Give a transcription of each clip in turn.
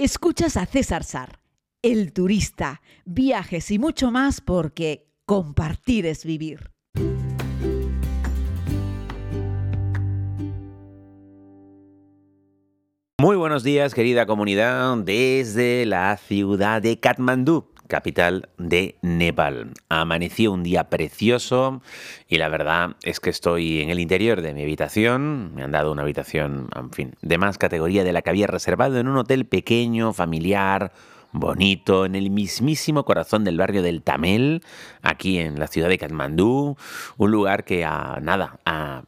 Escuchas a César Sar, el turista, viajes y mucho más porque compartir es vivir. Muy buenos días, querida comunidad, desde la ciudad de Katmandú, capital de Nepal. Amaneció un día precioso y la verdad es que estoy en el interior de mi habitación. Me han dado una habitación, en fin, de más categoría de la que había reservado en un hotel pequeño, familiar, bonito, en el mismísimo corazón del barrio del Tamel, aquí en la ciudad de Katmandú, un lugar que a nada, a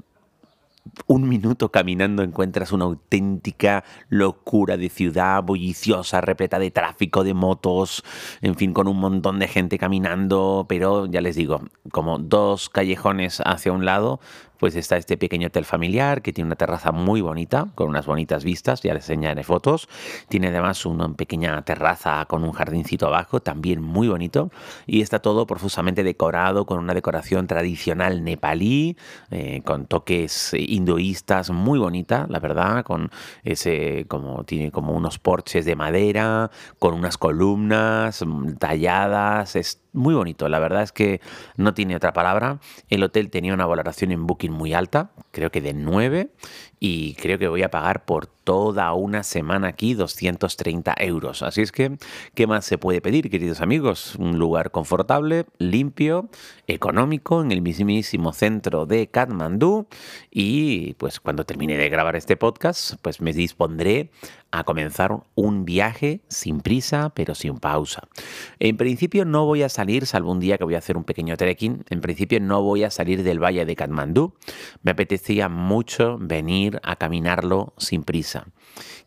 un minuto caminando encuentras una auténtica locura de ciudad bulliciosa, repleta de tráfico, de motos, en fin, con un montón de gente caminando, pero ya les digo, como dos callejones hacia un lado, pues está este pequeño hotel familiar que tiene una terraza muy bonita, con unas bonitas vistas, ya les enseñaré fotos. Tiene además una pequeña terraza con un jardincito abajo, también muy bonito. Y está todo profusamente decorado con una decoración tradicional nepalí, eh, con toques hinduistas, muy bonita, la verdad, con ese, como tiene como unos porches de madera, con unas columnas mm, talladas, es muy bonito, la verdad es que no tiene otra palabra. El hotel tenía una valoración en Booking muy alta, creo que de 9, y creo que voy a pagar por toda una semana aquí 230 euros. Así es que, ¿qué más se puede pedir, queridos amigos? Un lugar confortable, limpio, económico, en el mismísimo centro de Katmandú. Y pues cuando termine de grabar este podcast, pues me dispondré a comenzar un viaje sin prisa, pero sin pausa. En principio no voy a salir, salvo un día que voy a hacer un pequeño trekking, en principio no voy a salir del valle de Katmandú. Me apetecía mucho venir a caminarlo sin prisa.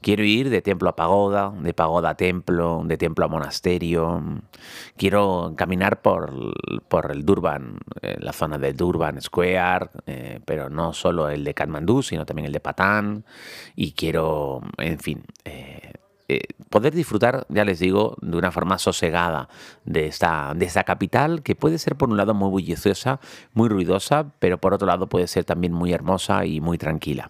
Quiero ir de templo a pagoda, de pagoda a templo, de templo a monasterio. Quiero caminar por, por el Durban, eh, la zona del Durban Square, eh, pero no solo el de Katmandú, sino también el de Patán. Y quiero, en fin, eh, eh, poder disfrutar, ya les digo, de una forma sosegada de esta, de esta capital, que puede ser por un lado muy bulliciosa, muy ruidosa, pero por otro lado puede ser también muy hermosa y muy tranquila.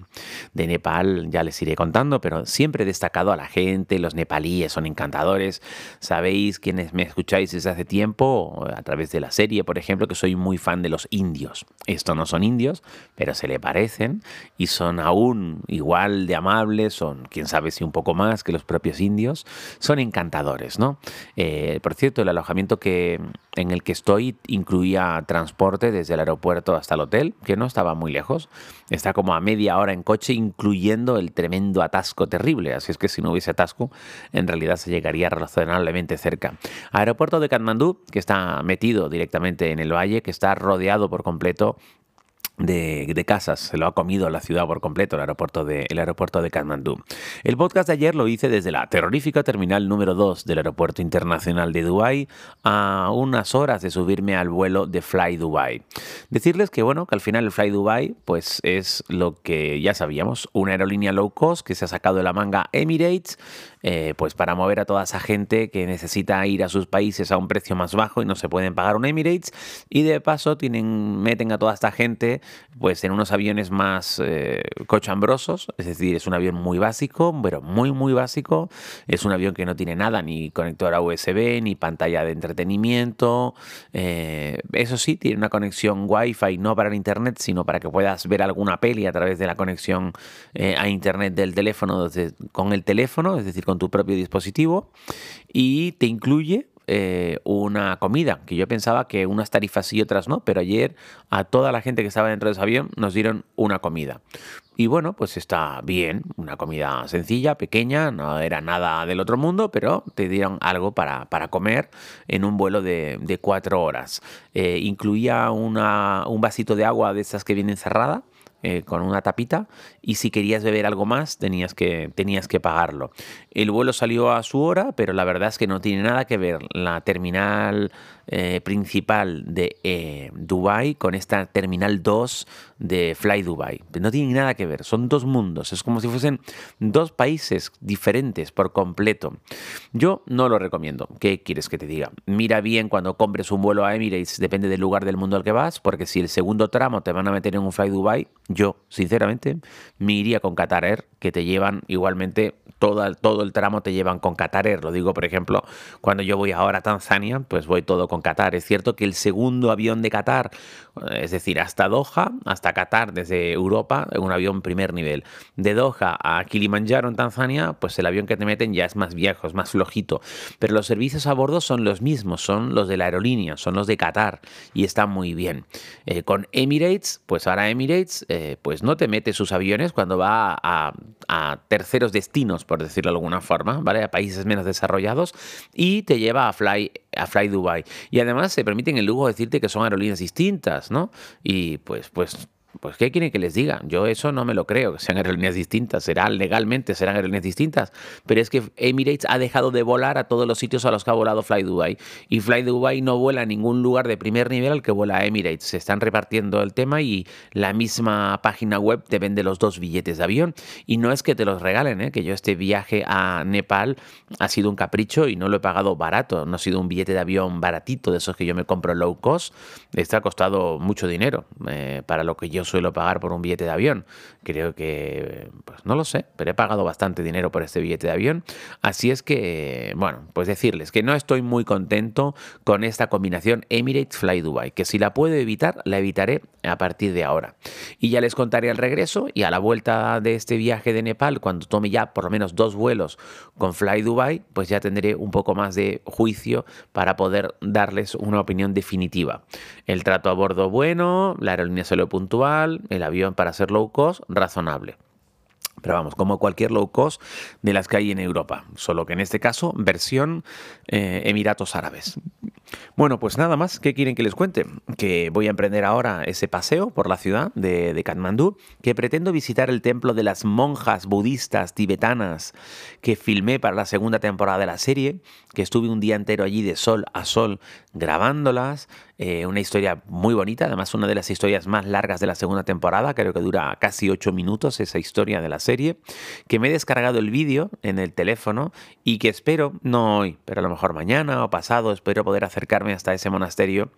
De Nepal ya les iré contando, pero siempre he destacado a la gente, los nepalíes son encantadores. Sabéis, quienes me escucháis desde hace tiempo, a través de la serie, por ejemplo, que soy muy fan de los indios. Estos no son indios, pero se le parecen y son aún igual de amables, son, quién sabe si un poco más que los propios indios, son encantadores, ¿no? Eh, por cierto, el alojamiento que, en el que estoy incluía transporte desde el aeropuerto hasta el hotel, que no estaba muy lejos. Está como a media hora en coche, incluyendo el tremendo atasco terrible. Así es que si no hubiese atasco, en realidad se llegaría razonablemente cerca. Aeropuerto de Katmandú, que está metido directamente en el valle, que está rodeado por completo de, casas. Se lo ha comido la ciudad por completo, el aeropuerto de, el aeropuerto de Kathmandú. El podcast de ayer lo hice desde la terrorífica terminal número 2 del aeropuerto internacional de Dubái a unas horas de subirme al vuelo de Fly Dubai. Decirles que bueno, que al final el Fly Dubai pues es lo que ya sabíamos, una aerolínea low cost que se ha sacado de la manga Emirates eh, pues para mover a toda esa gente que necesita ir a sus países a un precio más bajo y no se pueden pagar un Emirates y de paso tienen, meten a toda esta gente pues en unos aviones más eh, cochambrosos, es decir, es un avión muy básico, pero muy muy básico, es un avión que no tiene nada, ni conector a USB, ni pantalla de entretenimiento, eh, eso sí, tiene una conexión Wi-Fi no para el Internet, sino para que puedas ver alguna peli a través de la conexión a Internet del teléfono, con el teléfono, es decir, con tu propio dispositivo. Y te incluye eh, una comida, que yo pensaba que unas tarifas y otras no, pero ayer a toda la gente que estaba dentro de ese avión nos dieron una comida. Y bueno, pues está bien, una comida sencilla, pequeña, no era nada del otro mundo, pero te dieron algo para, para comer en un vuelo de, cuatro horas. Eh, incluía un vasito de agua de esas que vienen cerrada eh, con una tapita y si querías beber algo más tenías que, tenías que pagarlo. El vuelo salió a su hora, pero la verdad es que no tiene nada que ver la terminal eh, principal de eh, Dubai con esta terminal 2 de Fly Dubai. No tiene nada que ver, son dos mundos, es como si fuesen dos países diferentes por completo. Yo no lo recomiendo. ¿Qué quieres que te diga? Mira bien cuando compres un vuelo a Emirates, depende del lugar del mundo al que vas, porque si el segundo tramo te van a meter en un Fly Dubai, Yo, sinceramente, me iría con Qatar Air, que te llevan igualmente todo, todo el tramo te llevan con Qatar Air. Lo digo, por ejemplo, cuando yo voy ahora a Tanzania, pues voy todo con Qatar. Es cierto que el segundo avión de Qatar, es decir, hasta Doha, hasta Qatar desde Europa, un avión primer nivel. De Doha a Kilimanjaro en Tanzania, pues el avión que te meten ya es más viejo, es más flojito. Pero los servicios a bordo son los mismos, son los de la aerolínea, son los de Qatar y están muy bien. Eh, con Emirates, pues ahora Emirates, eh, pues no te mete sus aviones cuando va a, a terceros destinos por decirlo de alguna forma, ¿vale? A países menos desarrollados y te lleva a Fly, a Fly Dubai. Y además se permiten el lujo de decirte que son aerolíneas distintas, ¿no? Y pues, pues pues, ¿qué quieren que les diga? Yo eso no me lo creo, que sean aerolíneas distintas. Será legalmente, serán aerolíneas distintas. Pero es que Emirates ha dejado de volar a todos los sitios a los que ha volado Fly Dubai. Y Fly Dubai no vuela a ningún lugar de primer nivel al que vuela Emirates. Se están repartiendo el tema y la misma página web te vende los dos billetes de avión. Y no es que te los regalen, ¿eh? que yo este viaje a Nepal ha sido un capricho y no lo he pagado barato. No ha sido un billete de avión baratito de esos que yo me compro low cost. Este ha costado mucho dinero eh, para lo que yo suelo pagar por un billete de avión. Creo que, pues no lo sé, pero he pagado bastante dinero por este billete de avión. Así es que, bueno, pues decirles que no estoy muy contento con esta combinación Emirates Fly Dubai, que si la puedo evitar, la evitaré a partir de ahora. Y ya les contaré al regreso y a la vuelta de este viaje de Nepal, cuando tome ya por lo menos dos vuelos con Fly Dubai, pues ya tendré un poco más de juicio para poder darles una opinión definitiva. El trato a bordo bueno, la aerolínea solo puntual, el avión para ser low cost, razonable. Pero vamos, como cualquier low cost de las que hay en Europa, solo que en este caso versión eh, Emiratos Árabes. Bueno, pues nada más, ¿qué quieren que les cuente? Que voy a emprender ahora ese paseo por la ciudad de, de Katmandú, que pretendo visitar el templo de las monjas budistas tibetanas que filmé para la segunda temporada de la serie, que estuve un día entero allí de sol a sol grabándolas, eh, una historia muy bonita, además una de las historias más largas de la segunda temporada, creo que dura casi ocho minutos esa historia de la serie, que me he descargado el vídeo en el teléfono y que espero, no hoy, pero a lo mejor mañana o pasado, espero poder acercarme hasta ese monasterio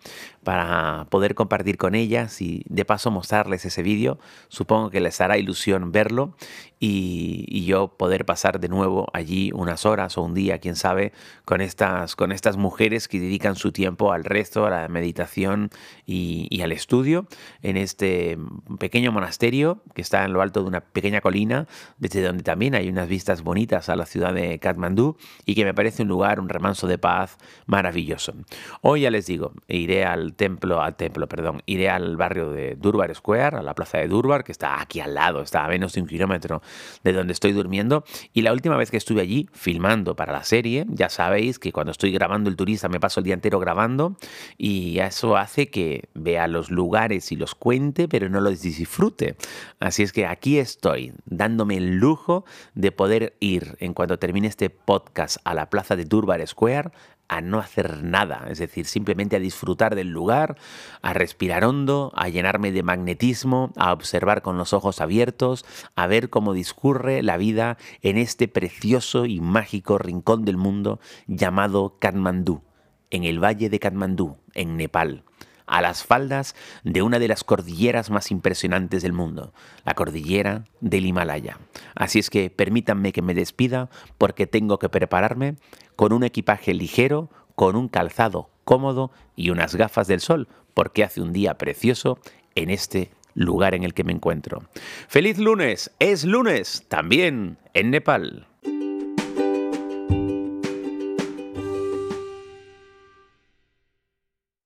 para poder compartir con ellas y de paso mostrarles ese vídeo. Supongo que les hará ilusión verlo y, yo poder pasar de nuevo allí unas horas o un día, quién sabe, con estas, con estas mujeres que dedican su tiempo al resto, a la meditación y, al estudio en este pequeño monasterio que está en lo alto de una pequeña colina, desde donde también hay unas vistas bonitas a la ciudad de Katmandú y que me parece un lugar, un remanso de paz maravilloso. Hoy ya les digo, iré al al templo, perdón, iré al barrio de Durbar Square, a la plaza de Durbar, que está aquí al lado, está a menos de un kilómetro de donde estoy durmiendo. Y la última vez que estuve allí filmando para la serie, ya sabéis que cuando estoy grabando el turista me paso el día entero grabando y eso hace que vea los lugares y los cuente, pero no los disfrute. Así es que aquí estoy, dándome el lujo de poder ir en cuanto termine este podcast a la plaza de Durbar Square a no hacer nada, es decir, simplemente a disfrutar del lugar, a respirar hondo, a llenarme de magnetismo, a observar con los ojos abiertos, a ver cómo discurre la vida en este precioso y mágico rincón del mundo llamado Katmandú, en el valle de Katmandú, en Nepal a las faldas de una de las cordilleras más impresionantes del mundo, la cordillera del Himalaya. Así es que permítanme que me despida porque tengo que prepararme con un equipaje ligero, con un calzado cómodo y unas gafas del sol, porque hace un día precioso en este lugar en el que me encuentro. ¡Feliz lunes! Es lunes también en Nepal.